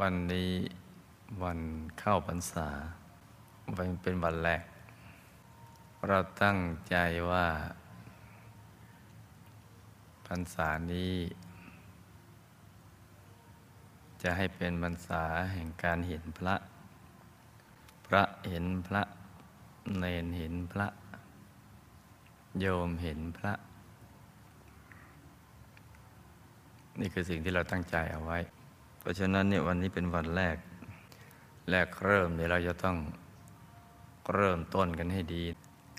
วันนี้วันเข้าพรรษา วันเป็นวันแรก เราตั้งใจว่าพรรษานี้ จะให้เป็นพรรษาแห่งการเห็นพระ พระเห็นพระ เนนเห็นพระ โยมเห็นพระ นี่คือสิ่งที่เราตั้งใจเอาไว้ เพราะฉะนั้นเนี่ยวันนี้เป็นวันแรก แรกเริ่มเนี่ยเราจะต้องเริ่มต้นกันให้ดี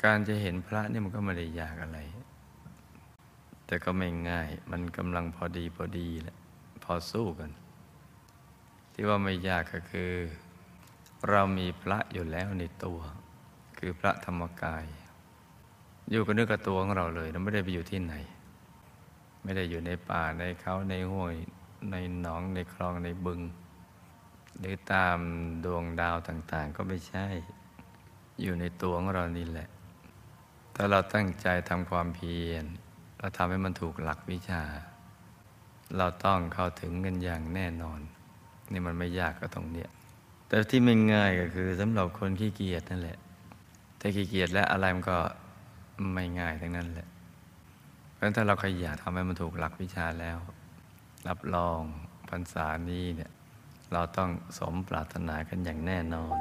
การจะเห็นพระนี่มันก็ไม่ได้ยากอะไร แต่ก็ไม่ง่าย มันกำลังพอดีพอดีแหละพอสู้กัน ที่ว่าไม่ยากก็คือ เรามีพระอยู่แล้วในตัว คือพระธรรมกาย อยู่กับเนื้อกับตัวของเราเลยเราไม่ได้ไปอยู่ที่ไหน ไม่ได้อยู่ในป่าในเขาในห้วย ในหนองในคลองในบึง หรือตามดวงดาวต่างๆ ก็ไม่ใช่ อยู่ในตัวของเรานี่แหละถ้าเราตั้งใจทำความเพียรเราทำให้มันถูกหลักวิชา เราต้องเข้าถึงกันอย่างแน่นอน นี่มันไม่ยากก็ตรงเนี้ยแต่ที่ไม่ง่ายก็คือสำหรับคนขี้เกียจนั่นแหละถ้าขี้เกียจแล้วอะไรมันก็ไม่ง่ายทั้งนั้นแหละเพราะฉะนั้นถ้าเราขยันทำให้มันถูกหลักวิชาแล้ว รับรองพรรษานี้เนี่ยเราต้องสมปรารถนากันอย่างแน่นอน